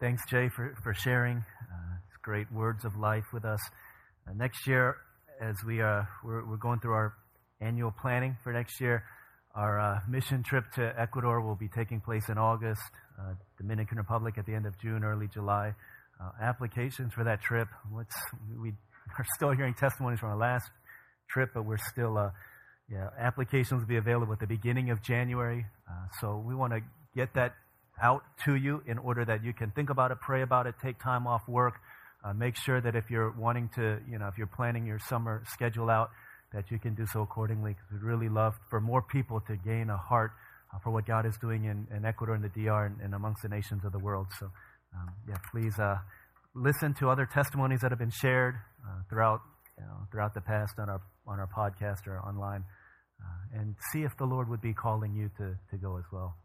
Thanks, Jay, for, for sharing. Uh, great words of life with us. Uh, next year, as we uh, we're, we're, going through our annual planning for next year, our uh, mission trip to Ecuador will be taking place in August, uh, Dominican Republic at the end of June, early July. Uh, applications for that trip. What's, we are still hearing testimonies from our last trip, but we're still, yeah, applications will be available at the beginning of January. so we want to get that out to you in order that you can think about it, pray about it, take time off work. Uh, make sure that if you're wanting to, you know, if you're planning your summer schedule out, that you can do so accordingly because we'd really love for more people to gain a heart uh, for what God is doing in, in Ecuador and the DR and, and, amongst the nations of the world. So, um, yeah, please uh, listen to other testimonies that have been shared uh, throughout, you know, throughout the past on our, on our podcast or online uh, and see if the Lord would be calling you to, to go as well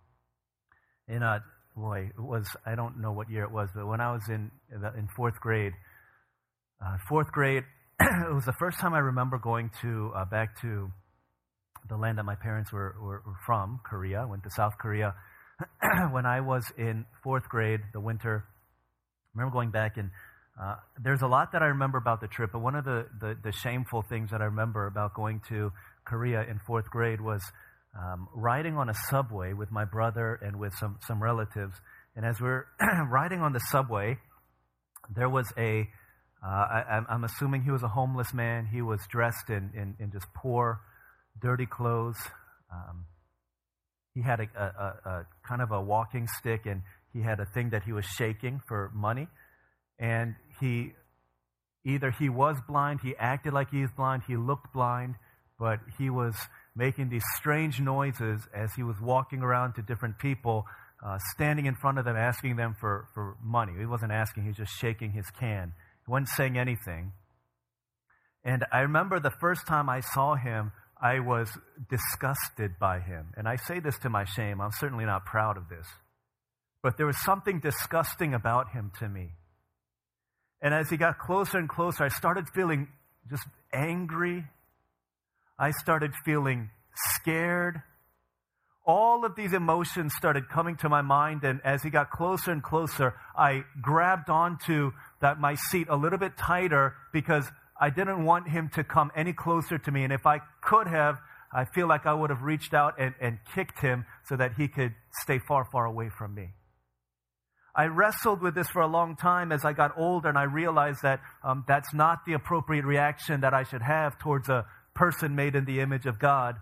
in a boy, it was I don't know what year it was, but when I was in in fourth grade, uh, fourth grade, it was the first time I remember going to uh, back to the land that my parents were, were, were from, Korea. Went to South Korea when I was in fourth grade, the winter. I remember going back and. Uh, there's a lot that I remember about the trip, but one of the, the, the shameful things that I remember about going to Korea in fourth grade was um, riding on a subway with my brother and with some, some relatives. And as we're riding on the subway, there was a. Uh, I, am assuming he was a homeless man. He was dressed in, in, in just poor, dirty clothes. Um, he had a, a, a, kind of a walking stick, and he had a thing that he was shaking for money. And he either he was blind, he acted like he was blind, he looked blind, but he was making these strange noises as he was walking around to different people, uh, standing in front of them, asking them for, for money. He wasn't asking, he was just shaking his can. He wasn't saying anything. And I remember the first time I saw him, I was disgusted by him. And I say this to my shame. I'm certainly not proud of this. But there was something disgusting about him to me. And as he got closer and closer, I started feeling just angry I started feeling scared. All of these emotions started coming to my mind, and as he got closer and closer, I grabbed onto that my seat a little bit tighter because I didn't want him to come any closer to me. And if I could have, I feel like I would have reached out and, and kicked him so that he could stay far, far away from me. I wrestled with this for a long time as I got older, and I realized that um, that's not the appropriate reaction that I should have towards a, person made in the image of God.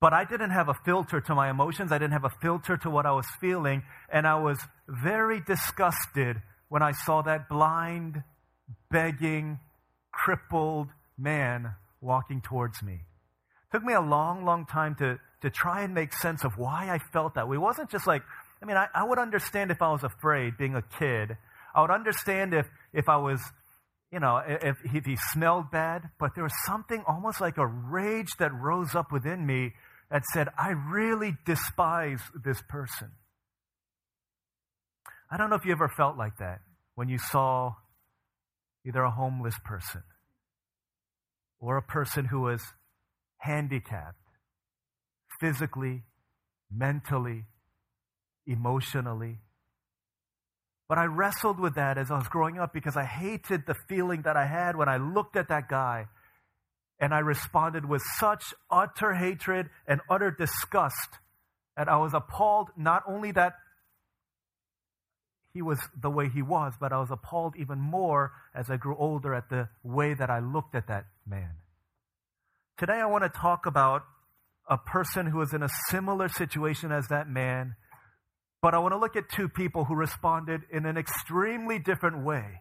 But I didn't have a filter to my emotions. I didn't have a filter to what I was feeling. And I was very disgusted when I saw that blind, begging, crippled man walking towards me. It took me a long, long time to, to try and make sense of why I felt that way. It wasn't just like, I mean, I, I would understand if I was afraid being a kid. I would understand if, if I was you know, if, if he smelled bad, but there was something almost like a rage that rose up within me that said, I really despise this person. I don't know if you ever felt like that when you saw either a homeless person or a person who was handicapped physically, mentally, emotionally. But I wrestled with that as I was growing up because I hated the feeling that I had when I looked at that guy. And I responded with such utter hatred and utter disgust that I was appalled not only that he was the way he was, but I was appalled even more as I grew older at the way that I looked at that man. Today I want to talk about a person who is in a similar situation as that man but I want to look at two people who responded in an extremely different way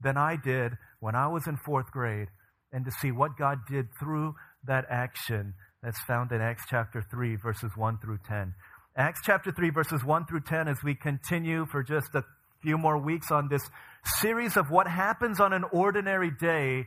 than I did when I was in fourth grade and to see what God did through that action that's found in Acts chapter 3, verses 1 through 10. Acts chapter 3, verses 1 through 10, as we continue for just a few more weeks on this series of what happens on an ordinary day.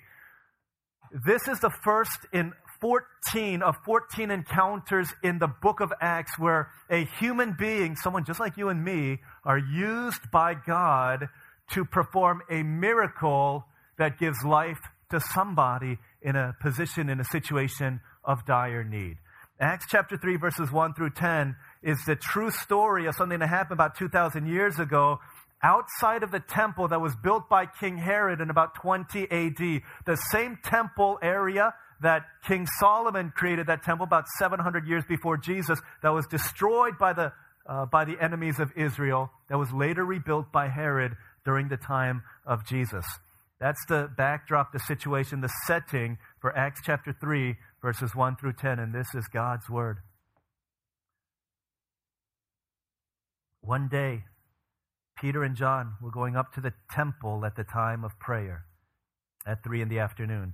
This is the first in 14 of 14 encounters in the book of Acts where a human being, someone just like you and me, are used by God to perform a miracle that gives life to somebody in a position, in a situation of dire need. Acts chapter 3, verses 1 through 10 is the true story of something that happened about 2,000 years ago outside of the temple that was built by King Herod in about 20 AD. The same temple area that King Solomon created, that temple about 700 years before Jesus, that was destroyed by the, uh, by the enemies of Israel, that was later rebuilt by Herod during the time of Jesus. That's the backdrop, the situation, the setting for Acts chapter 3, verses 1 through 10, and this is God's word. One day, Peter and John were going up to the temple at the time of prayer at 3 in the afternoon.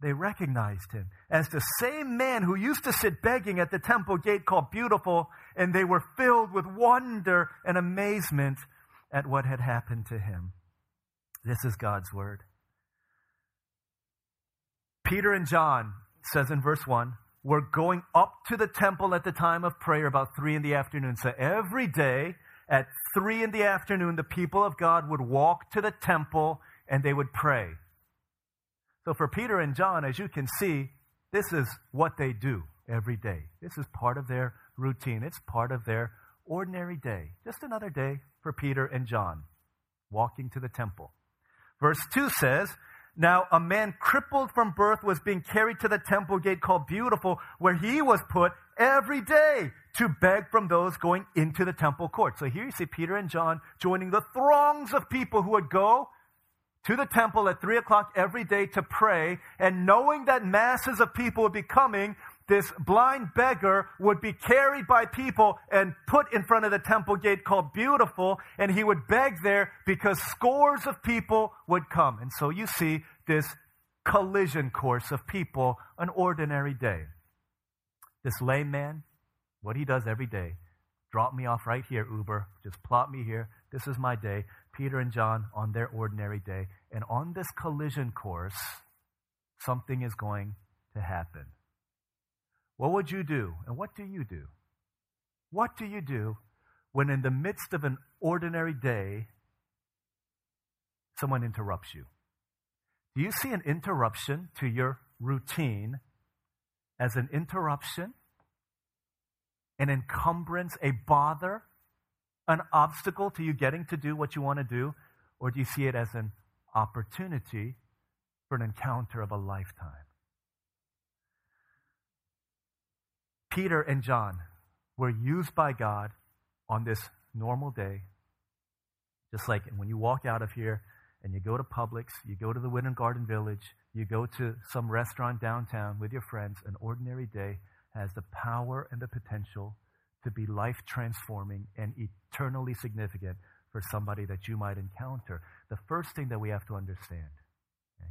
they recognized him as the same man who used to sit begging at the temple gate called Beautiful, and they were filled with wonder and amazement at what had happened to him. This is God's word. Peter and John, says in verse 1, were going up to the temple at the time of prayer about 3 in the afternoon. So every day at 3 in the afternoon, the people of God would walk to the temple and they would pray. So for Peter and John, as you can see, this is what they do every day. This is part of their routine. It's part of their ordinary day. Just another day for Peter and John walking to the temple. Verse 2 says, Now a man crippled from birth was being carried to the temple gate called Beautiful, where he was put every day to beg from those going into the temple court. So here you see Peter and John joining the throngs of people who would go to the temple at 3 o'clock every day to pray, and knowing that masses of people would be coming, this blind beggar would be carried by people and put in front of the temple gate called Beautiful, and he would beg there because scores of people would come. And so you see this collision course of people, an ordinary day. This lame man, what he does every day, drop me off right here, Uber, just plot me here. This is my day. Peter and John on their ordinary day. And on this collision course, something is going to happen. What would you do? And what do you do? What do you do when, in the midst of an ordinary day, someone interrupts you? Do you see an interruption to your routine as an interruption, an encumbrance, a bother? an obstacle to you getting to do what you want to do, or do you see it as an opportunity for an encounter of a lifetime? Peter and John were used by God on this normal day, just like when you walk out of here and you go to Publix, you go to the Winter Garden Village, you go to some restaurant downtown with your friends, an ordinary day has the power and the potential to be life transforming and eternally significant for somebody that you might encounter. The first thing that we have to understand okay,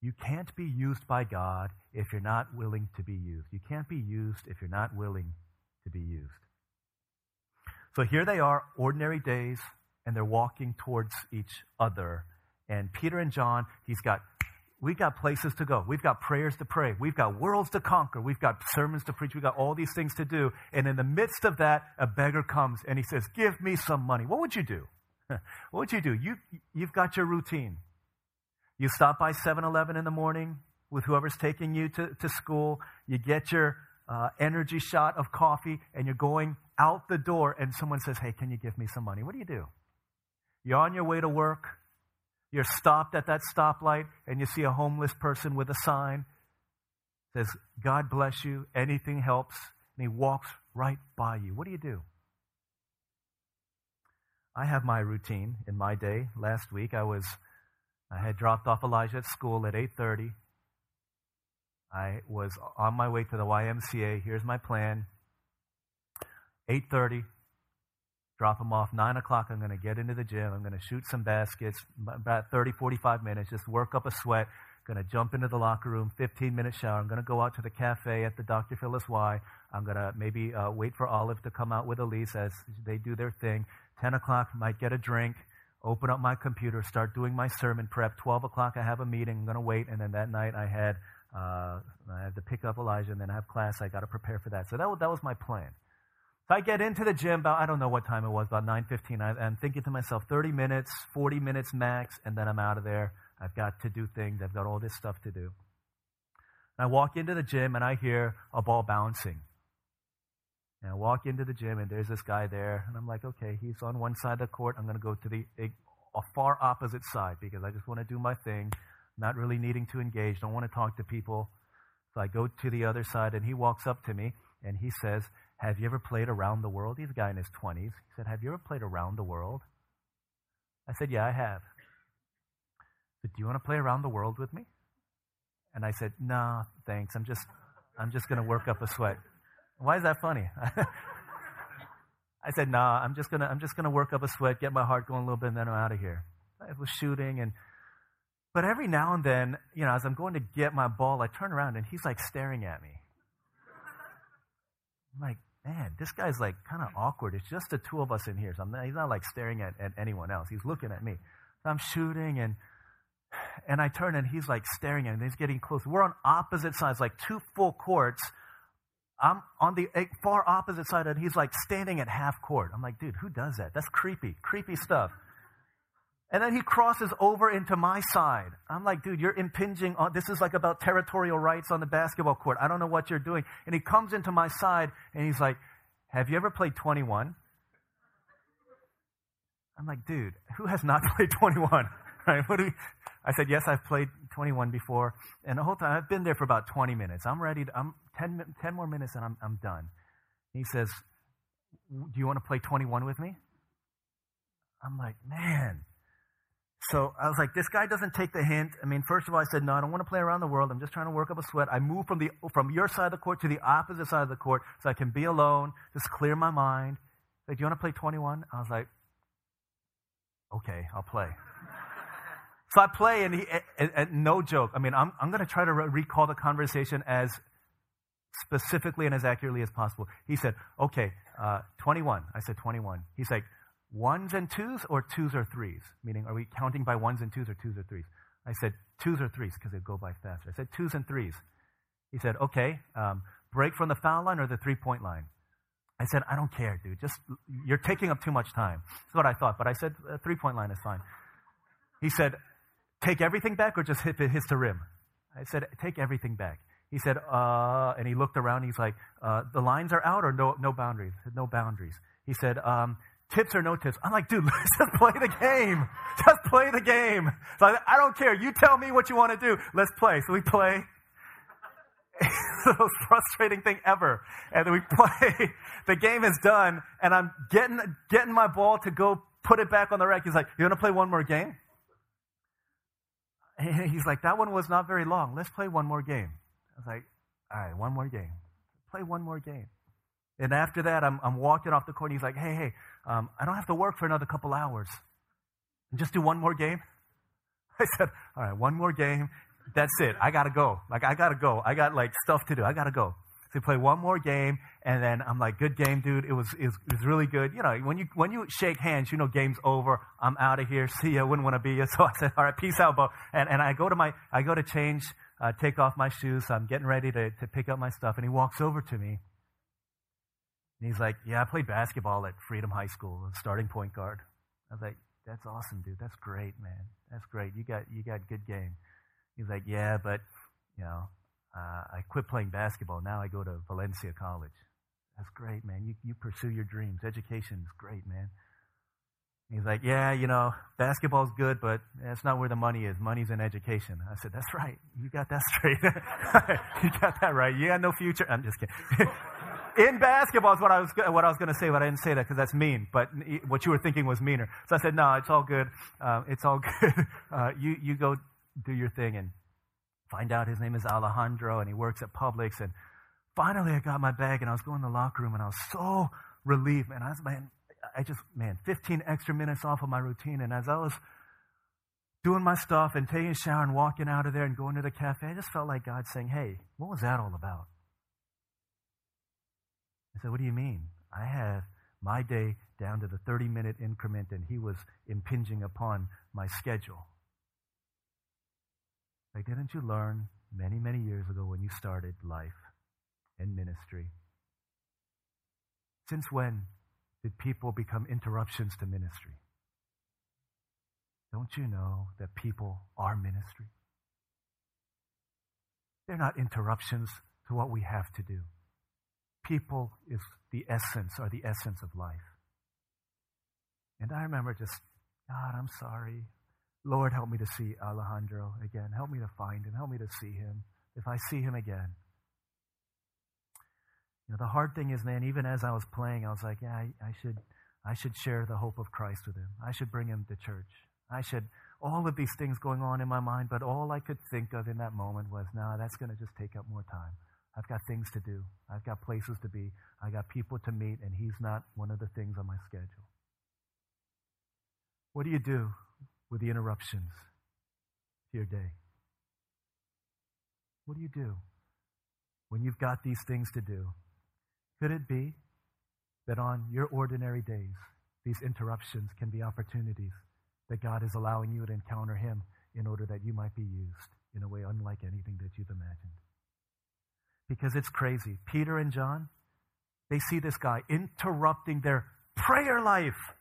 you can't be used by God if you're not willing to be used. You can't be used if you're not willing to be used. So here they are, ordinary days, and they're walking towards each other. And Peter and John, he's got We've got places to go. We've got prayers to pray. We've got worlds to conquer. We've got sermons to preach. We've got all these things to do. And in the midst of that, a beggar comes and he says, Give me some money. What would you do? what would you do? You, you've got your routine. You stop by 7 Eleven in the morning with whoever's taking you to, to school. You get your uh, energy shot of coffee and you're going out the door and someone says, Hey, can you give me some money? What do you do? You're on your way to work. You're stopped at that stoplight and you see a homeless person with a sign says, God bless you, anything helps. And he walks right by you. What do you do? I have my routine in my day. Last week I was I had dropped off Elijah at school at 8:30. I was on my way to the YMCA. Here's my plan. 8:30, drop him off. 9 o'clock, I'm going to get into the gym. I'm going to shoot some baskets, about 30, 45 minutes, just work up a sweat. Going to jump into the locker room, 15 minute shower. I'm going to go out to the cafe at the Dr. Phillips Y. I'm going to maybe uh, wait for Olive to come out with Elise as they do their thing. 10 o'clock, might get a drink, open up my computer, start doing my sermon prep. 12 o'clock, I have a meeting. I'm going to wait. And then that night, I had, uh, I had to pick up Elijah and then I have class. I got to prepare for that. So that that was my plan. So I get into the gym about, I don't know what time it was, about 9.15. I, I'm thinking to myself, 30 minutes, 40 minutes max, and then I'm out of there. I've got to do things. I've got all this stuff to do. And I walk into the gym and I hear a ball bouncing. And I walk into the gym and there's this guy there. And I'm like, okay, he's on one side of the court. I'm going to go to the a far opposite side because I just want to do my thing, not really needing to engage, don't want to talk to people. So I go to the other side and he walks up to me and he says, have you ever played around the world? He's a guy in his 20s. He said, Have you ever played around the world? I said, Yeah, I have. Said, Do you want to play around the world with me? And I said, No, thanks. I'm just I'm just gonna work up a sweat. Why is that funny? I said, nah, I'm just gonna I'm just gonna work up a sweat, get my heart going a little bit, and then I'm out of here. I was shooting and but every now and then, you know, as I'm going to get my ball, I turn around and he's like staring at me. I'm like, man, this guy's like kind of awkward. It's just the two of us in here. So not, he's not like staring at, at anyone else. He's looking at me. So I'm shooting and and I turn and he's like staring at me. He's getting close. We're on opposite sides, like two full courts. I'm on the eh, far opposite side and he's like standing at half court. I'm like, dude, who does that? That's creepy, creepy stuff. And then he crosses over into my side. I'm like, dude, you're impinging on, this is like about territorial rights on the basketball court. I don't know what you're doing. And he comes into my side and he's like, have you ever played 21? I'm like, dude, who has not played 21? Right? What do we, I said, yes, I've played 21 before. And the whole time, I've been there for about 20 minutes. I'm ready. To, I'm 10, 10 more minutes and I'm, I'm done. He says, do you want to play 21 with me? I'm like, man, so I was like, this guy doesn't take the hint. I mean, first of all, I said, no, I don't want to play around the world. I'm just trying to work up a sweat. I moved from, the, from your side of the court to the opposite side of the court so I can be alone, just clear my mind. Like, do you want to play 21? I was like, okay, I'll play. so I play, and, he, and, and no joke. I mean, I'm, I'm going to try to re- recall the conversation as specifically and as accurately as possible. He said, okay, uh, 21. I said, 21. He's like, ones and twos or twos or threes? Meaning, are we counting by ones and twos or twos or threes? I said, twos or threes because they go by faster. I said, twos and threes. He said, okay, um, break from the foul line or the three point line? I said, I don't care, dude. Just, you're taking up too much time. That's what I thought. But I said, three point line is fine. He said, take everything back or just hit, hit the rim? I said, take everything back. He said, uh, and he looked around. He's like, uh, the lines are out or no, no boundaries? Said, no boundaries. He said, um, tips or no tips. I'm like, dude, let's just play the game. Just play the game. So I, I don't care. You tell me what you want to do. Let's play. So we play. the most frustrating thing ever. And we play. The game is done, and I'm getting getting my ball to go put it back on the rack. He's like, "You want to play one more game?" And he's like, "That one was not very long. Let's play one more game." I was like, "All right, one more game. Play one more game." And after that, I'm, I'm walking off the court. And he's like, hey, hey, um, I don't have to work for another couple hours. Just do one more game. I said, all right, one more game. That's it. I got to go. Like, I got to go. I got like stuff to do. I got to go. So we play one more game, and then I'm like, good game, dude. It was, it was, it was really good. You know, when you, when you shake hands, you know, game's over. I'm out of here. See ya. I wouldn't want to be you. So I said, all right, peace out, Bo. And, and I go to my, I go to change, uh, take off my shoes. So I'm getting ready to, to pick up my stuff, and he walks over to me. And he's like, Yeah, I played basketball at Freedom High School, starting point guard. I was like, That's awesome, dude. That's great, man. That's great. You got you got good game. He's like, Yeah, but you know, uh, I quit playing basketball. Now I go to Valencia College. That's great, man. You you pursue your dreams. Education is great, man. He's like, yeah, you know, basketball's good, but that's not where the money is. Money's in education. I said, that's right. You got that straight. you got that right. You got no future. I'm just kidding. in basketball is what I was what I was going to say, but I didn't say that because that's mean. But what you were thinking was meaner. So I said, no, it's all good. Uh, it's all good. Uh, you you go do your thing and find out his name is Alejandro and he works at Publix. And finally, I got my bag and I was going to the locker room and I was so relieved. And I was man, I just man, 15 extra minutes off of my routine. And as I was doing my stuff and taking a shower and walking out of there and going to the cafe, I just felt like God saying, "Hey, what was that all about?" I said, What do you mean? I have my day down to the 30 minute increment, and he was impinging upon my schedule. Like, didn't you learn many, many years ago when you started life and ministry? Since when did people become interruptions to ministry? Don't you know that people are ministry? They're not interruptions to what we have to do people is the essence or the essence of life. And I remember just, God, I'm sorry. Lord, help me to see Alejandro again. Help me to find him. Help me to see him. If I see him again. You know, the hard thing is, man, even as I was playing, I was like, yeah, I, I should, I should share the hope of Christ with him. I should bring him to church. I should, all of these things going on in my mind, but all I could think of in that moment was, no, nah, that's going to just take up more time. I've got things to do. I've got places to be. I've got people to meet, and he's not one of the things on my schedule. What do you do with the interruptions to your day? What do you do when you've got these things to do? Could it be that on your ordinary days, these interruptions can be opportunities that God is allowing you to encounter Him in order that you might be used in a way unlike anything that you've imagined? Because it's crazy. Peter and John, they see this guy interrupting their prayer life.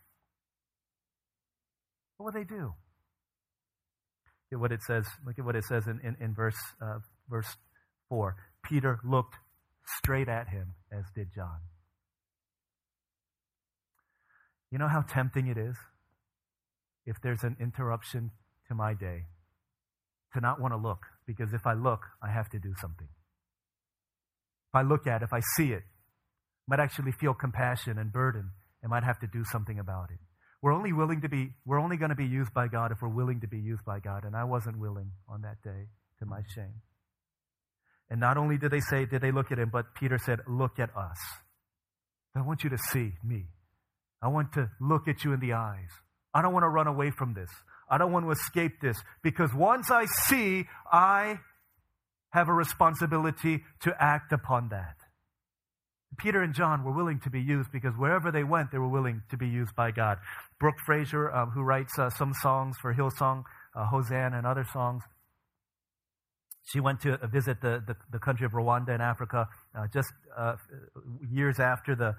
What will they do? Look at what it says. Look at what it says in, in, in verse, uh, verse 4. Peter looked straight at him, as did John. You know how tempting it is if there's an interruption to my day to not want to look, because if I look, I have to do something. If I look at it, if I see it, might actually feel compassion and burden and might have to do something about it. We're only willing to be, we're only going to be used by God if we're willing to be used by God. And I wasn't willing on that day, to my shame. And not only did they say, did they look at him, but Peter said, look at us. I want you to see me. I want to look at you in the eyes. I don't want to run away from this. I don't want to escape this because once I see, I have a responsibility to act upon that. Peter and John were willing to be used because wherever they went, they were willing to be used by God. Brooke Fraser, um, who writes uh, some songs for Hillsong, uh, Hosanna, and other songs, she went to visit the, the, the country of Rwanda in Africa uh, just uh, years after the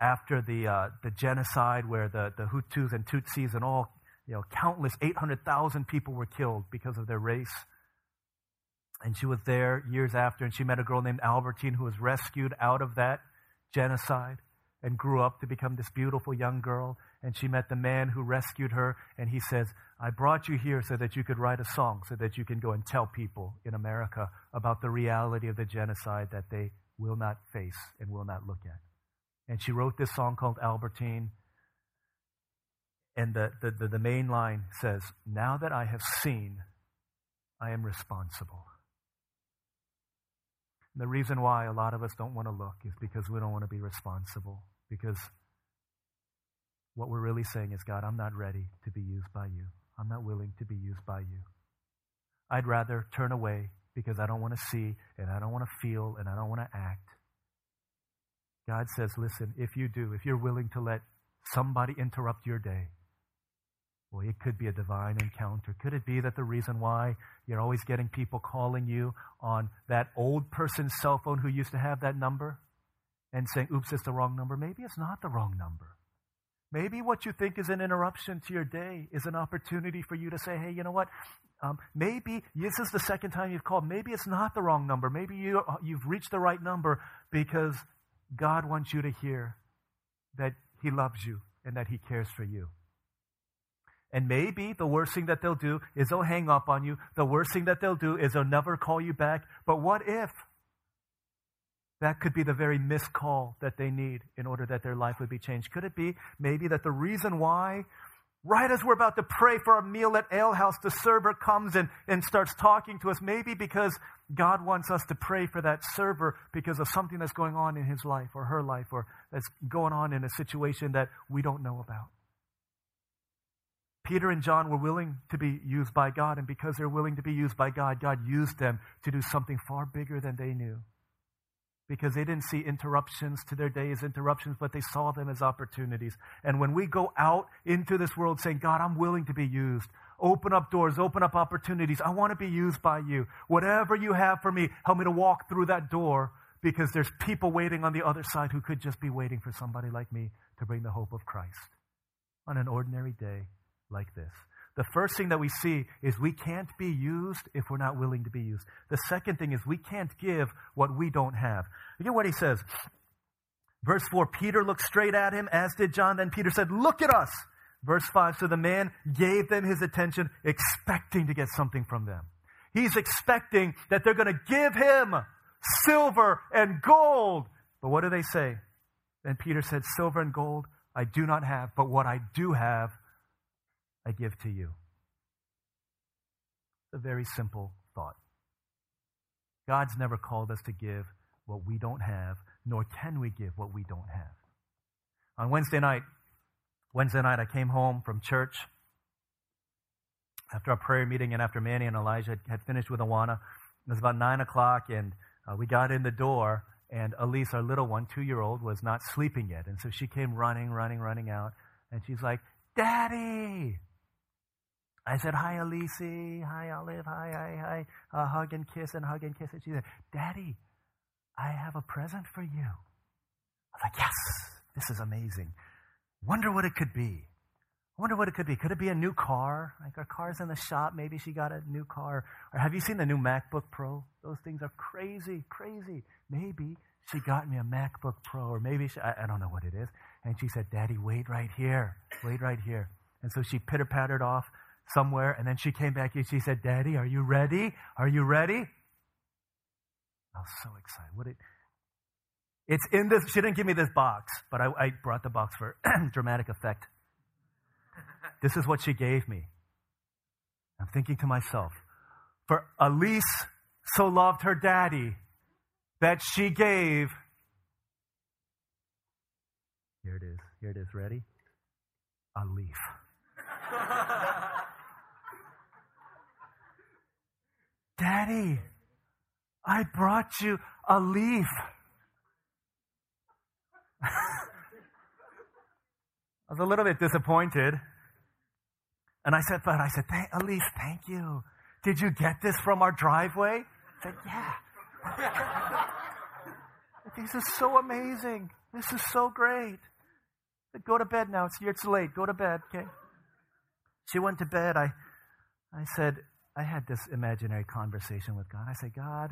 after the uh, the genocide, where the, the Hutus and Tutsis and all you know countless 800,000 people were killed because of their race. And she was there years after, and she met a girl named Albertine who was rescued out of that genocide and grew up to become this beautiful young girl. And she met the man who rescued her, and he says, I brought you here so that you could write a song, so that you can go and tell people in America about the reality of the genocide that they will not face and will not look at. And she wrote this song called Albertine. And the, the, the, the main line says, Now that I have seen, I am responsible. And the reason why a lot of us don't want to look is because we don't want to be responsible. Because what we're really saying is, God, I'm not ready to be used by you. I'm not willing to be used by you. I'd rather turn away because I don't want to see and I don't want to feel and I don't want to act. God says, listen, if you do, if you're willing to let somebody interrupt your day, well, it could be a divine encounter. Could it be that the reason why you're always getting people calling you on that old person's cell phone who used to have that number and saying, oops, it's the wrong number? Maybe it's not the wrong number. Maybe what you think is an interruption to your day is an opportunity for you to say, hey, you know what? Um, maybe this is the second time you've called. Maybe it's not the wrong number. Maybe you, you've reached the right number because God wants you to hear that He loves you and that He cares for you. And maybe the worst thing that they'll do is they'll hang up on you. The worst thing that they'll do is they'll never call you back. But what if? That could be the very missed call that they need in order that their life would be changed. Could it be maybe that the reason why, right as we're about to pray for a meal at Ale House, the server comes and, and starts talking to us? Maybe because God wants us to pray for that server because of something that's going on in his life or her life or that's going on in a situation that we don't know about. Peter and John were willing to be used by God, and because they're willing to be used by God, God used them to do something far bigger than they knew because they didn't see interruptions to their day as interruptions, but they saw them as opportunities. And when we go out into this world saying, God, I'm willing to be used, open up doors, open up opportunities. I want to be used by you. Whatever you have for me, help me to walk through that door because there's people waiting on the other side who could just be waiting for somebody like me to bring the hope of Christ on an ordinary day like this. The first thing that we see is we can't be used if we're not willing to be used. The second thing is we can't give what we don't have. Look at what he says. Verse 4 Peter looked straight at him, as did John. Then Peter said, Look at us. Verse 5 So the man gave them his attention, expecting to get something from them. He's expecting that they're going to give him silver and gold. But what do they say? Then Peter said, Silver and gold I do not have, but what I do have, I give to you. A very simple thought. God's never called us to give what we don't have, nor can we give what we don't have. On Wednesday night, Wednesday night, I came home from church after our prayer meeting and after Manny and Elijah had finished with Awana. It was about 9 o'clock, and uh, we got in the door, and Elise, our little one, two year old, was not sleeping yet. And so she came running, running, running out, and she's like, Daddy! I said, Hi, Elise. Hi, Olive. Hi, hi, hi. Uh, hug and kiss and hug and kiss. And she said, Daddy, I have a present for you. I was like, Yes, this is amazing. Wonder what it could be. I wonder what it could be. Could it be a new car? Like our car's in the shop. Maybe she got a new car. Or have you seen the new MacBook Pro? Those things are crazy, crazy. Maybe she got me a MacBook Pro, or maybe she, I, I don't know what it is. And she said, Daddy, wait right here. Wait right here. And so she pitter pattered off somewhere, and then she came back and she said, Daddy, are you ready? Are you ready? I was so excited. What it, it's in this, she didn't give me this box, but I, I brought the box for dramatic effect. This is what she gave me. I'm thinking to myself, for Elise so loved her daddy that she gave. Here it is. Here it is. Ready? A leaf. Daddy, I brought you a leaf. I was a little bit disappointed. And I said, but I said, Elise, thank you. Did you get this from our driveway? I said, yeah. this is so amazing. This is so great. Said, Go to bed now. It's, it's late. Go to bed, okay? She went to bed. I, I said, I had this imaginary conversation with God. I said, God,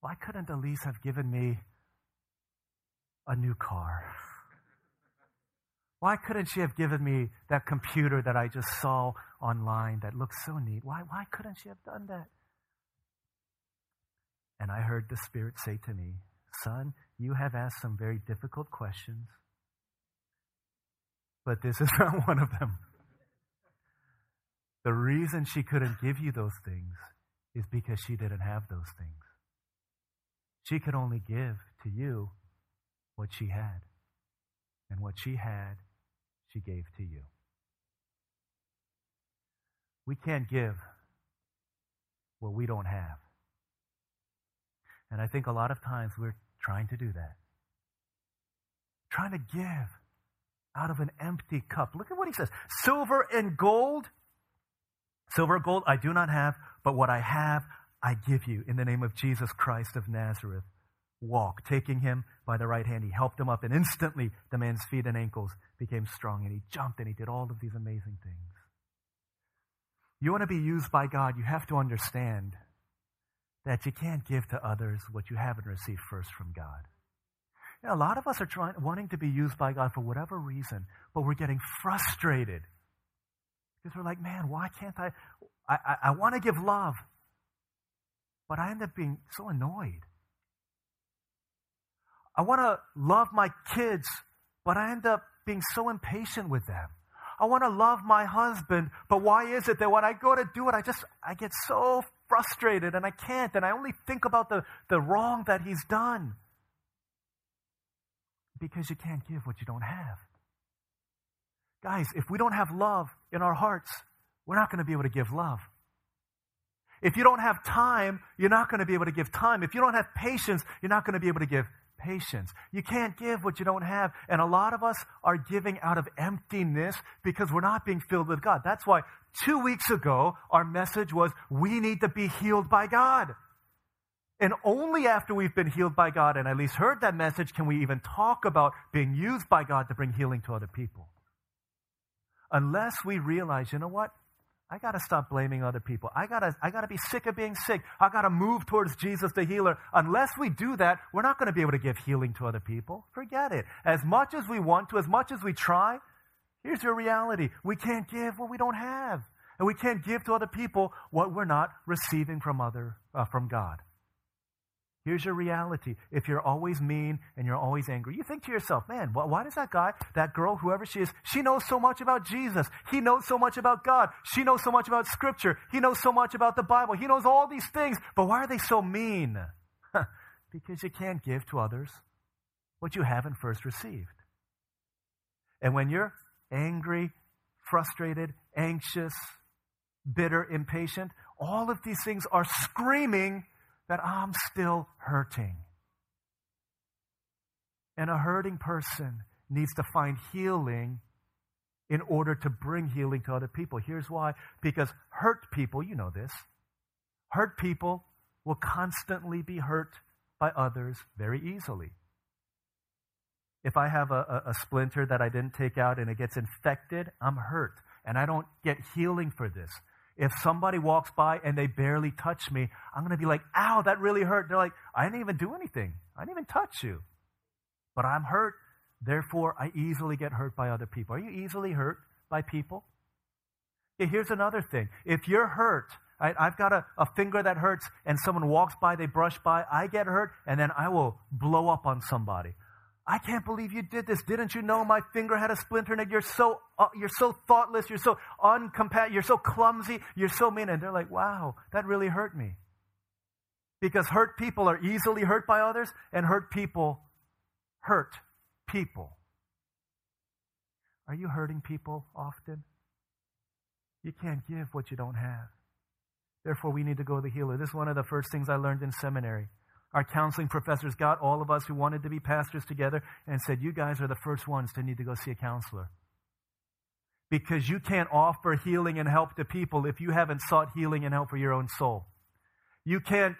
why couldn't Elise have given me a new car? Why couldn't she have given me that computer that I just saw online that looks so neat? Why, why couldn't she have done that? And I heard the Spirit say to me, Son, you have asked some very difficult questions, but this is not one of them. The reason she couldn't give you those things is because she didn't have those things. She could only give to you what she had. And what she had, she gave to you. We can't give what we don't have. And I think a lot of times we're trying to do that. Trying to give out of an empty cup. Look at what he says silver and gold Silver or gold I do not have, but what I have I give you in the name of Jesus Christ of Nazareth. Walk. Taking him by the right hand, he helped him up, and instantly the man's feet and ankles became strong, and he jumped and he did all of these amazing things. You want to be used by God, you have to understand that you can't give to others what you haven't received first from God. You know, a lot of us are trying, wanting to be used by God for whatever reason, but we're getting frustrated because we're like, man, why can't I? I, I, I want to give love, but I end up being so annoyed. I want to love my kids, but I end up being so impatient with them. I want to love my husband, but why is it that when I go to do it, I just, I get so frustrated and I can't, and I only think about the, the wrong that he's done? Because you can't give what you don't have. Guys, if we don't have love in our hearts, we're not going to be able to give love. If you don't have time, you're not going to be able to give time. If you don't have patience, you're not going to be able to give patience. You can't give what you don't have. And a lot of us are giving out of emptiness because we're not being filled with God. That's why two weeks ago, our message was we need to be healed by God. And only after we've been healed by God and at least heard that message can we even talk about being used by God to bring healing to other people. Unless we realize, you know what? I got to stop blaming other people. I got to I got to be sick of being sick. I got to move towards Jesus the healer. Unless we do that, we're not going to be able to give healing to other people. Forget it. As much as we want to, as much as we try, here's your reality. We can't give what we don't have. And we can't give to other people what we're not receiving from other uh, from God. Here's your reality. If you're always mean and you're always angry, you think to yourself, man, why does that guy, that girl, whoever she is, she knows so much about Jesus. He knows so much about God. She knows so much about Scripture. He knows so much about the Bible. He knows all these things, but why are they so mean? because you can't give to others what you haven't first received. And when you're angry, frustrated, anxious, bitter, impatient, all of these things are screaming that I'm still hurting. And a hurting person needs to find healing in order to bring healing to other people. Here's why because hurt people, you know this, hurt people will constantly be hurt by others very easily. If I have a, a, a, splinter that I didn't take out and it gets infected, I'm hurt. And I don't get healing for this. If somebody walks by and they barely touch me, I'm going to be like, ow, that really hurt. They're like, I didn't even do anything. I didn't even touch you. But I'm hurt. Therefore, I easily get hurt by other people. Are you easily hurt by people? Yeah, here's another thing. If you're hurt, I, have got a, a finger that hurts and someone walks by, they brush by, I get hurt, and then I will blow up on somebody. I can't believe you did this. Didn't you know my finger had a splinter in it? You're so, uh, you're so thoughtless. You're so uncompassionate. You're so clumsy. You're so mean. And they're like, wow, that really hurt me. Because hurt people are easily hurt by others, and hurt people hurt people. Are you hurting people often? You can't give what you don't have. Therefore, we need to go to the healer. This is one of the first things I learned in seminary. Our counseling professors got all of us who wanted to be pastors together and said, You guys are the first ones to need to go see a counselor. Because you can't offer healing and help to people if you haven't sought healing and help for your own soul. You can't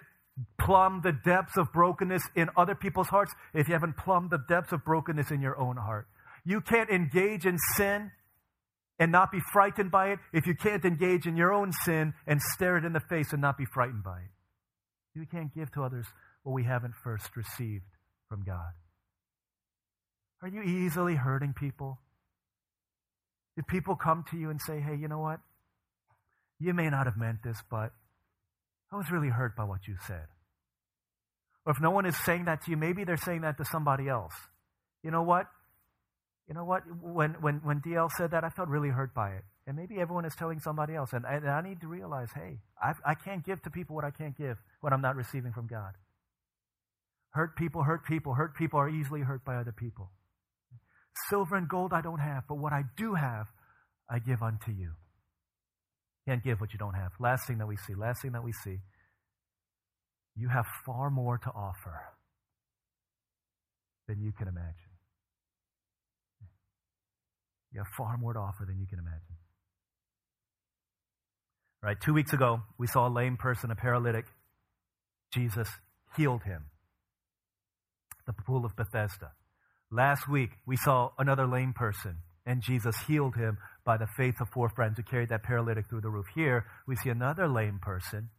plumb the depths of brokenness in other people's hearts if you haven't plumbed the depths of brokenness in your own heart. You can't engage in sin and not be frightened by it if you can't engage in your own sin and stare it in the face and not be frightened by it. You can't give to others what we haven't first received from God? Are you easily hurting people? Did people come to you and say, hey, you know what? You may not have meant this, but I was really hurt by what you said. Or if no one is saying that to you, maybe they're saying that to somebody else. You know what? You know what? When, when, when DL said that, I felt really hurt by it. And maybe everyone is telling somebody else. And, and I need to realize hey, I, I can't give to people what I can't give when I'm not receiving from God. Hurt people, hurt people, hurt people are easily hurt by other people. Silver and gold I don't have, but what I do have, I give unto you. Can't give what you don't have. Last thing that we see, last thing that we see, you have far more to offer than you can imagine. You have far more to offer than you can imagine. Right, two weeks ago, we saw a lame person, a paralytic. Jesus healed him the pool of Bethesda. Last week, we saw another lame person, and Jesus healed him by the faith of four friends who carried that paralytic through the roof. Here, we see another lame person,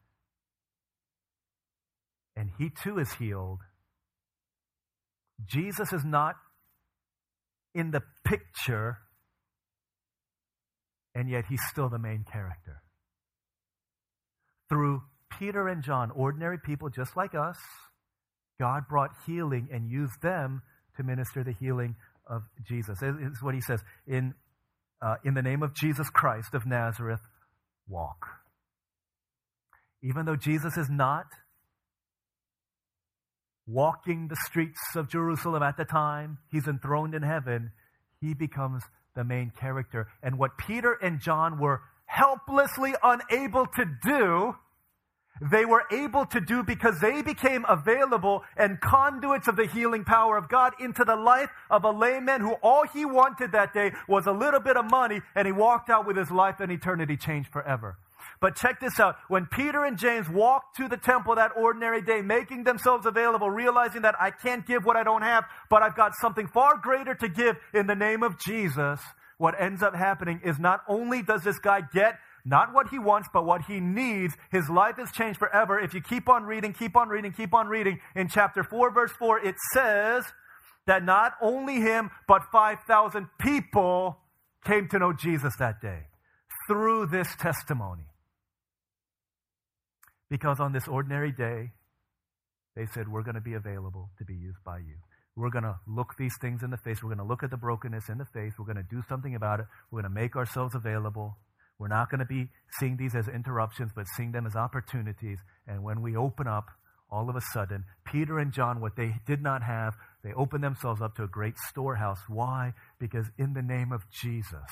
and he too is healed. Jesus is not in the picture, and yet he's still the main character. Through Peter and John, ordinary people just like us, God brought healing and used them to minister the healing of Jesus. Is what he says in, uh, in the name of Jesus Christ of Nazareth, walk. Even though Jesus is not walking the streets of Jerusalem at the time, he's enthroned in heaven, he becomes the main character. And what Peter and John were helplessly unable to do, they were able to do because they became available and conduits of the healing power of God into the life of a lame man who all he wanted that day was a little bit of money and he walked out with his life and eternity changed forever. But check this out. When Peter and James walked to the temple that ordinary day, making themselves available, realizing that I can't give what I don't have, but I've got something far greater to give in the name of Jesus, what ends up happening is not only does this guy get not what he wants, but what he needs. His life is changed forever. If you keep on reading, keep on reading, keep on reading, in chapter 4, verse 4, it says that not only him, but 5,000 people came to know Jesus that day through this testimony. Because on this ordinary day, they said, We're going to be available to be used by you. We're going to look these things in the face. We're going to look at the brokenness in the face. We're going to do something about it. We're going to make ourselves available. We're not going to be seeing these as interruptions, but seeing them as opportunities. And when we open up, all of a sudden, Peter and John, what they did not have, they opened themselves up to a great storehouse. Why? Because in the name of Jesus,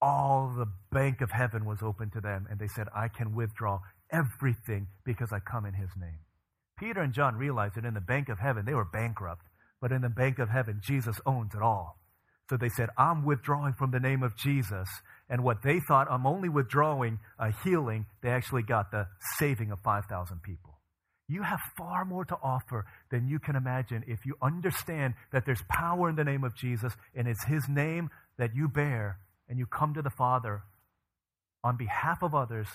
all the bank of heaven was open to them, and they said, I can withdraw everything because I come in his name. Peter and John realized that in the bank of heaven, they were bankrupt, but in the bank of heaven, Jesus owns it all. So they said, I'm withdrawing from the name of Jesus. And what they thought, I'm only withdrawing a healing, they actually got the saving of 5,000 people. You have far more to offer than you can imagine if you understand that there's power in the name of Jesus and it's His name that you bear and you come to the Father on behalf of others,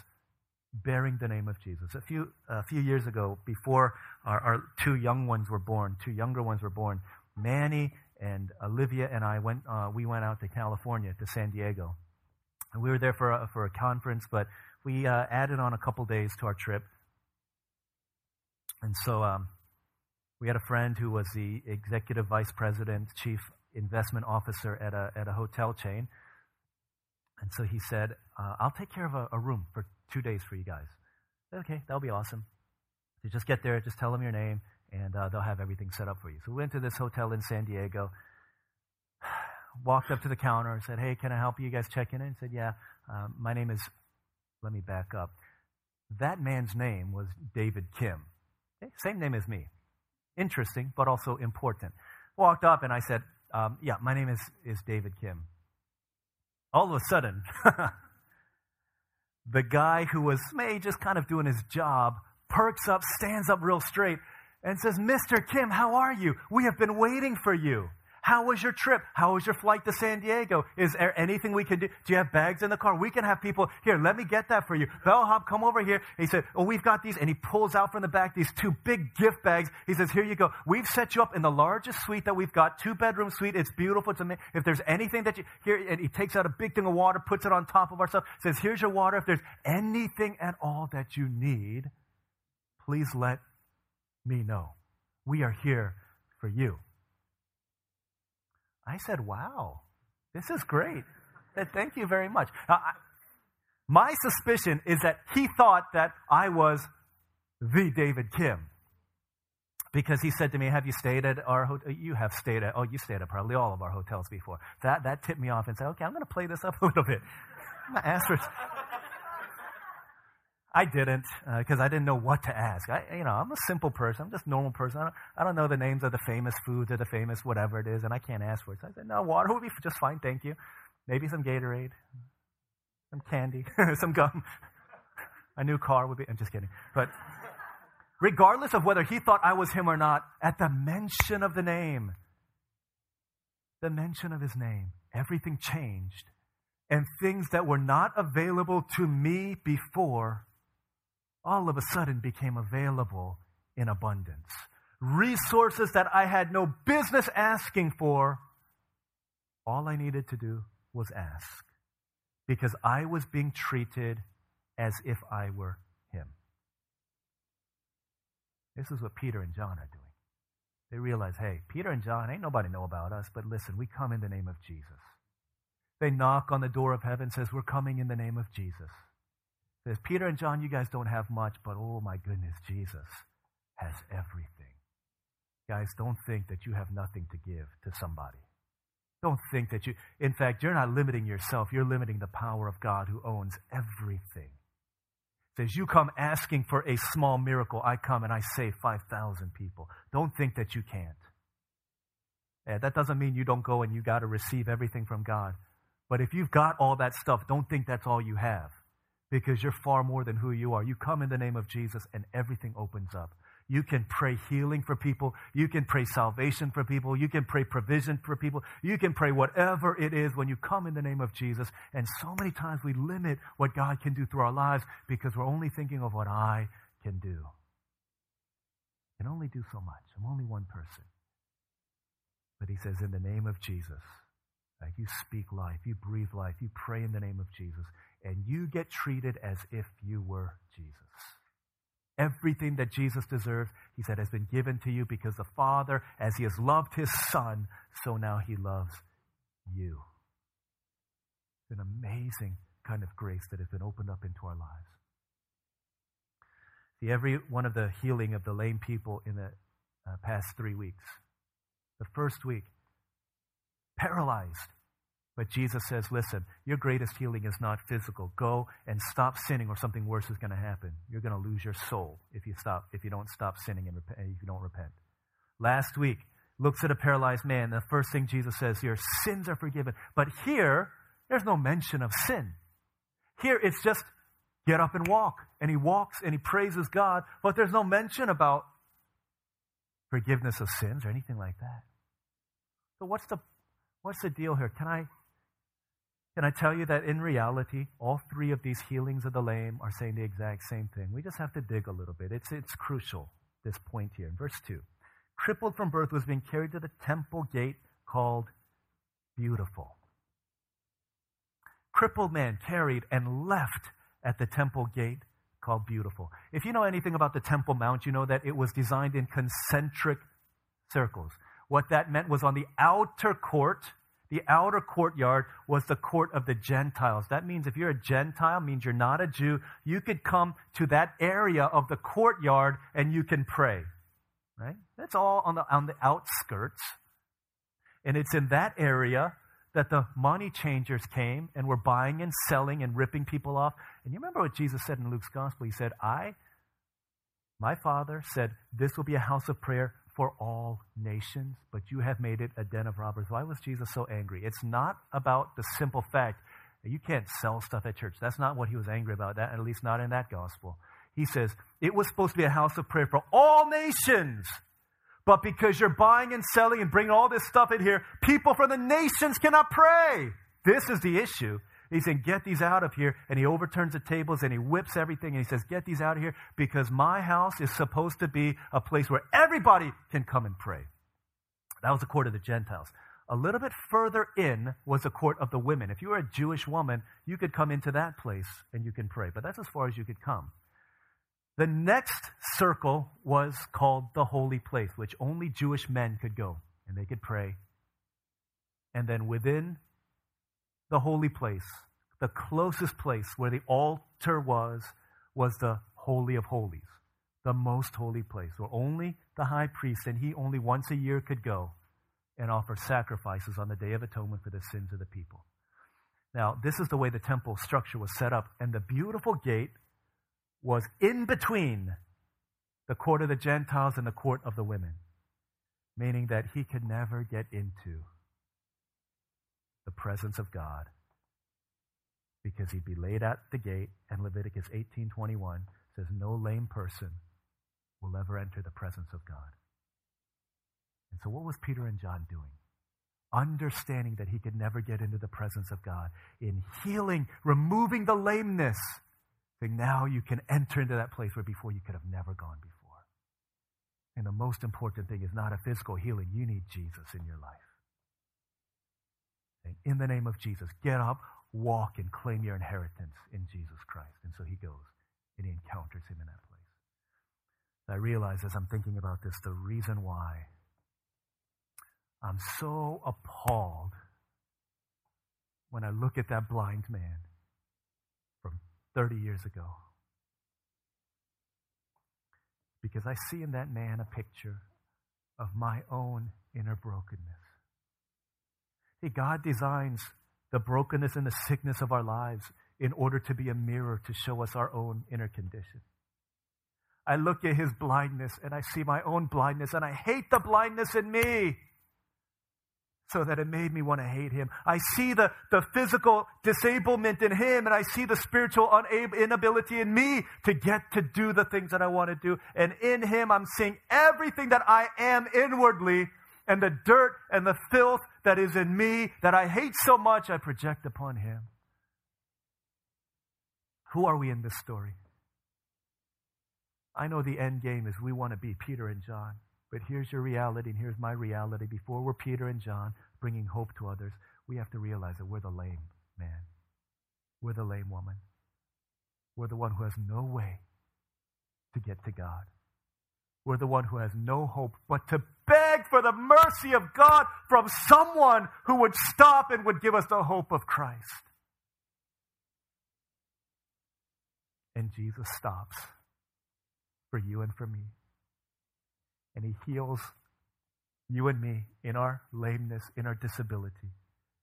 bearing the name of Jesus. A few, a few years ago, before our, our two young ones were born, two younger ones were born, Manny and Olivia and I went, uh, we went out to California, to San Diego. We were there for a, for a conference, but we uh, added on a couple days to our trip. And so um, we had a friend who was the executive vice president, chief investment officer at a, at a hotel chain. And so he said, uh, I'll take care of a, a, room for two days for you guys. Okay, that'll be awesome. You just get there, just tell them your name, and uh, they'll have everything set up for you. So we went to this hotel in San Diego, walked up to the counter and said, Hey, can I help you? Guys check in? And said, Yeah, um, my name is, let me back up. That man's name was David Kim. Okay? Same name as me. Interesting, but also important. Walked up and I said, um, Yeah, my name is, is David Kim all of a sudden, the guy who was maybe just kind of doing his job perks up, stands up real straight, and says, Mr. Kim, how are you? We have been waiting for you. How was your trip? How was your flight to San Diego? Is there anything we can do? Do you have bags in the car? We can have people here. Let me get that for you. Bellhop, come over here. he said, "Oh, we've got these," and he pulls out from the back these two big gift bags. He says, "Here you go. We've set you up in the largest suite that we've got, two bedroom suite. It's beautiful. It's amazing. If there's anything that you here, and he takes out a big thing of water, puts it on top of our stuff. Says, "Here's your water. If there's anything at all that you need, please let me know. We are here for you." I said, wow, this is great. thank you very much. Now, I, my suspicion is that he thought that I was the David Kim. Because he said to me, Have you stayed at our hotel? Uh, you have stayed at, oh, you stayed at probably all of our hotels before. That, that tipped me off and said, Okay, I'm going to play this up a little bit. I'm going to ask for I didn't because uh, I didn't know what to ask. I, you know, I'm a simple person. I'm just a normal person. I don't, I don't, know the names of the famous foods or the famous whatever it is, and I can't ask for it. So I said, no, water would be just fine, thank you. Maybe some Gatorade, some candy, some gum. a new car would be. I'm just kidding. But regardless of whether he thought I was him or not, at the mention of the name, the mention of his name, everything changed. And things that were not available to me before all of a sudden became available in abundance. Resources that I had no business asking for, all I needed to do was ask because I was being treated as if I were Him. This is what Peter and John are doing. They realize, hey, Peter and John, ain't nobody know about us, but listen, we come in the name of Jesus. They knock on the door of heaven, says, we're coming in the name of Jesus. Says, Peter and John, you guys don't have much, but oh my goodness, Jesus has everything. Guys, don't think that you have nothing to give to somebody. Don't think that you, in fact, you're not limiting yourself, you're limiting the power of God who owns everything. Says, You come asking for a small miracle, I come and I save 5,000 people. Don't think that you can't. Yeah, that doesn't mean you don't go and you got to receive everything from God. But if you've got all that stuff, don't think that's all you have because you're far more than who you are. You come in the name of Jesus and everything opens up. You can pray healing for people. You can pray salvation for people. You can pray provision for people. You can pray whatever it is when you come in the name of Jesus. And so many times we limit what God can do through our lives because we're only thinking of what I can do. I can only do so much. I'm only one person. But he says, in the name of Jesus, you speak life, you breathe life, you pray in the name of Jesus, and you get treated as if you were Jesus. Everything that Jesus deserves, he said, has been given to you because the Father, as he has loved his Son, so now he loves you. It's an amazing kind of grace that has been opened up into our lives. See, every one of the healing of the lame people in the uh, past three weeks, the first week, paralyzed, but Jesus says, listen, your greatest healing is not physical. Go and stop sinning or something worse is going to happen. You're going to lose your soul if you stop, if you don't stop sinning and rep- if you don't repent. Last week, looks at a paralyzed man. The first thing Jesus says here, sins are forgiven. But here, there's no mention of sin. Here, it's just get up and walk. And he walks and he praises God, but there's no mention about forgiveness of sins or anything like that. So what's the what's the deal here? Can I can I tell you that in reality, all three of these healings of the lame are saying the exact same thing? We just have to dig a little bit. It's, it's crucial, this point here. In verse 2 Crippled from birth was being carried to the temple gate called Beautiful. Crippled man carried and left at the temple gate called Beautiful. If you know anything about the Temple Mount, you know that it was designed in concentric circles. What that meant was on the outer court, the outer courtyard was the court of the Gentiles. That means if you're a Gentile, means you're not a Jew, you could come to that area of the courtyard and you can pray. Right? That's all on the on the outskirts. And it's in that area that the money changers came and were buying and selling and ripping people off. And you remember what Jesus said in Luke's gospel? He said, I, my Father, said, this will be a house of prayer for all nations, but you have made it a den of robbers. Why was Jesus so angry? It's not about the simple fact that you can't sell stuff at church. That's not what he was angry about, that, at least not in that gospel. He says, it was supposed to be a house of prayer for all nations. But because you're buying and selling and bringing all this stuff in here, people from the nations cannot pray. This is the issue. He's saying, Get these out of here. And he overturns the tables and he whips everything and he says, Get these out of here because my house is supposed to be a place where everybody can come and pray. That was the court of the Gentiles. A little bit further in was the court of the women. If you were a Jewish woman, you could come into that place and you can pray. But that's as far as you could come. The next circle was called the holy place, which only Jewish men could go and they could pray. And then within the holy place, the closest place where the altar was, was the Holy of Holies, the most holy place, where only the high priest and he only once a year could go and offer sacrifices on the Day of Atonement for the sins of the people. Now, this is the way the temple structure was set up, and the beautiful gate was in between the court of the Gentiles and the court of the women, meaning that he could never get into the presence of God because he'd be laid at the gate and Leviticus 18:21 says no lame person will ever enter the presence of God. And so what was Peter and John doing? Understanding that he could never get into the presence of God in healing, removing the lameness. Saying now you can enter into that place where before you could have never gone before. And the most important thing is not a physical healing. You need Jesus in your life in the name of Jesus, get up, walk, and claim your inheritance in Jesus Christ. And so he goes and he encounters him in that place. I realize as I'm thinking about this the reason why I'm so appalled when I look at that blind man from 30 years ago. Because I see in that man a picture of my own inner brokenness. See, God designs the brokenness and the sickness of our lives in order to be a mirror to show us our own inner condition. I look at his blindness and I see my own blindness and I hate the blindness in me so that it made me want to hate him. I see the, the physical disablement in him and I see the spiritual inability in me to get to do the things that I want to do. And in him, I'm seeing everything that I am inwardly and the dirt and the filth that is in me that I hate so much, I project upon him. Who are we in this story? I know the end game is we want to be Peter and John. But here's your reality, and here's my reality. Before we're Peter and John bringing hope to others, we have to realize that we're the lame man. We're the lame woman. We're the one who has no way to get to God. We're the one who has no hope but to for the mercy of God from someone who would stop and would give us the hope of Christ. And Jesus stops for you and for me. And he heals you and me in our lameness, in our disability.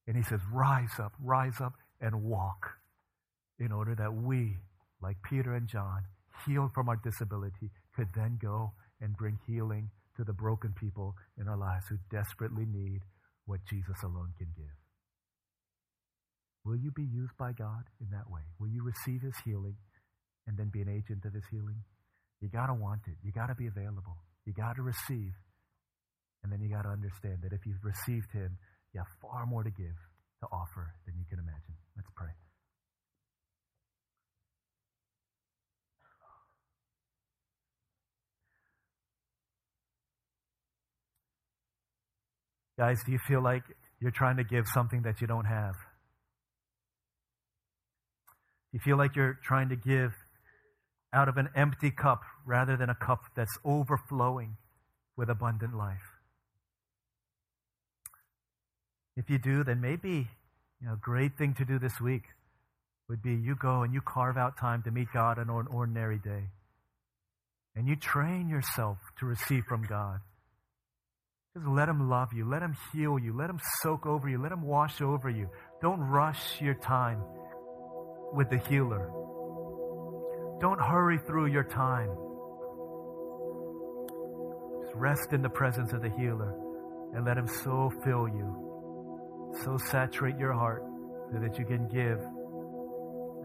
And he says, Rise up, rise up, and walk in order that we, like Peter and John, healed from our disability, could then go and bring healing to the broken people in our lives who desperately need what Jesus alone can give. Will you be used by God in that way? Will you receive his healing and then be an agent of his healing? You got to want it. You got to be available. You got to receive. And then you got to understand that if you've received him, you have far more to give, to offer than you can imagine. Let's pray. Guys, do you feel like you're trying to give something that you don't have? Do you feel like you're trying to give out of an empty cup rather than a cup that's overflowing with abundant life. If you do, then maybe you know, a great thing to do this week would be you go and you carve out time to meet God on an ordinary day. And you train yourself to receive from God. Just let Him love you. Let Him heal you. Let Him soak over you. Let Him wash over you. Don't rush your time with the healer. Don't hurry through your time. Just rest in the presence of the healer and let him so fill you, so saturate your heart so that you can give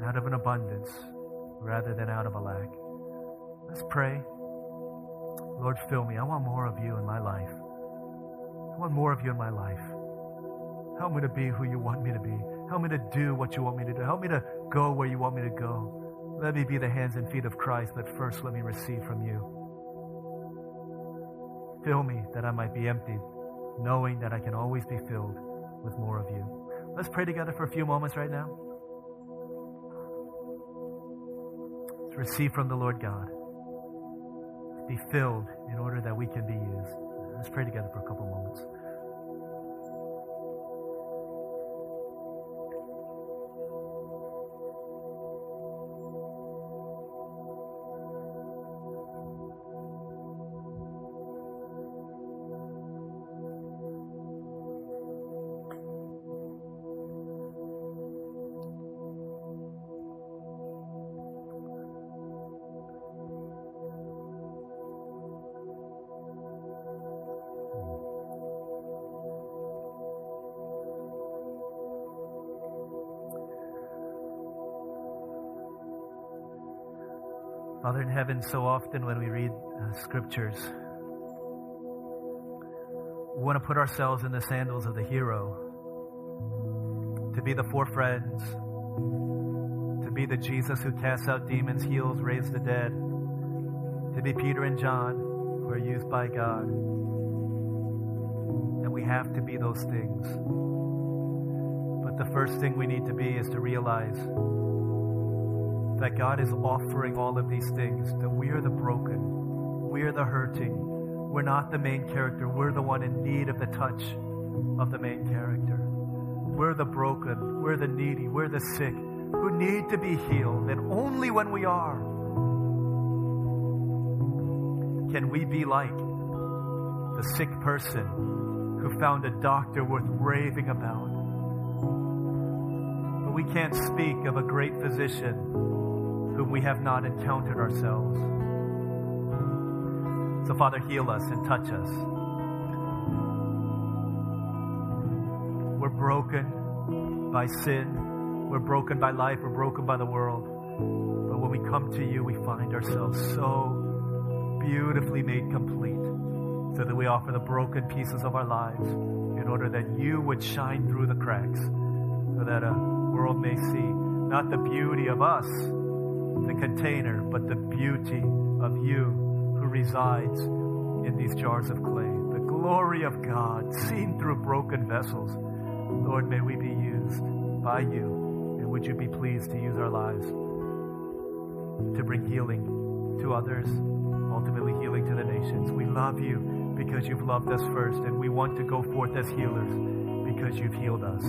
out of an abundance rather than out of a lack. Let's pray. Lord, fill me. I want more of you in my life. I want more of you in my life. Help me to be who you want me to be. Help me to do what you want me to do. Help me to go where you want me to go. Let me be the hands and feet of Christ, but first let me receive from you. Fill me that I might be emptied, knowing that I can always be filled with more of you. Let's pray together for a few moments right now. Let's receive from the Lord God. Be filled in order that we can be used. Let's pray together for a couple moments. Heaven, so often when we read uh, scriptures, we want to put ourselves in the sandals of the hero, to be the four friends, to be the Jesus who casts out demons, heals, raised the dead, to be Peter and John who are used by God. And we have to be those things. But the first thing we need to be is to realize that God is offering all of these things, that we are the broken, We're the hurting. We're not the main character. We're the one in need of the touch of the main character. We're the broken. We're the needy. We're the sick who need to be healed. And only when we are can we be like the sick person who found a doctor worth raving about. But we can't speak of a great physician whom we have not encountered ourselves. So, Father, heal us and touch us. We're broken by sin. We're broken by life. We're broken by the world. But when we come to you, we find ourselves so beautifully made complete so that we offer the broken pieces of our lives in order that you would shine through the cracks so that a world may see not the beauty of us, the container, but the beauty of you who resides in these jars of clay. The glory of God seen through broken vessels. Lord, may we be used by you. And would you be pleased to use our lives to bring healing to others, ultimately healing to the nations. We love you because you've loved us first, and we want to go forth as healers because you've healed us.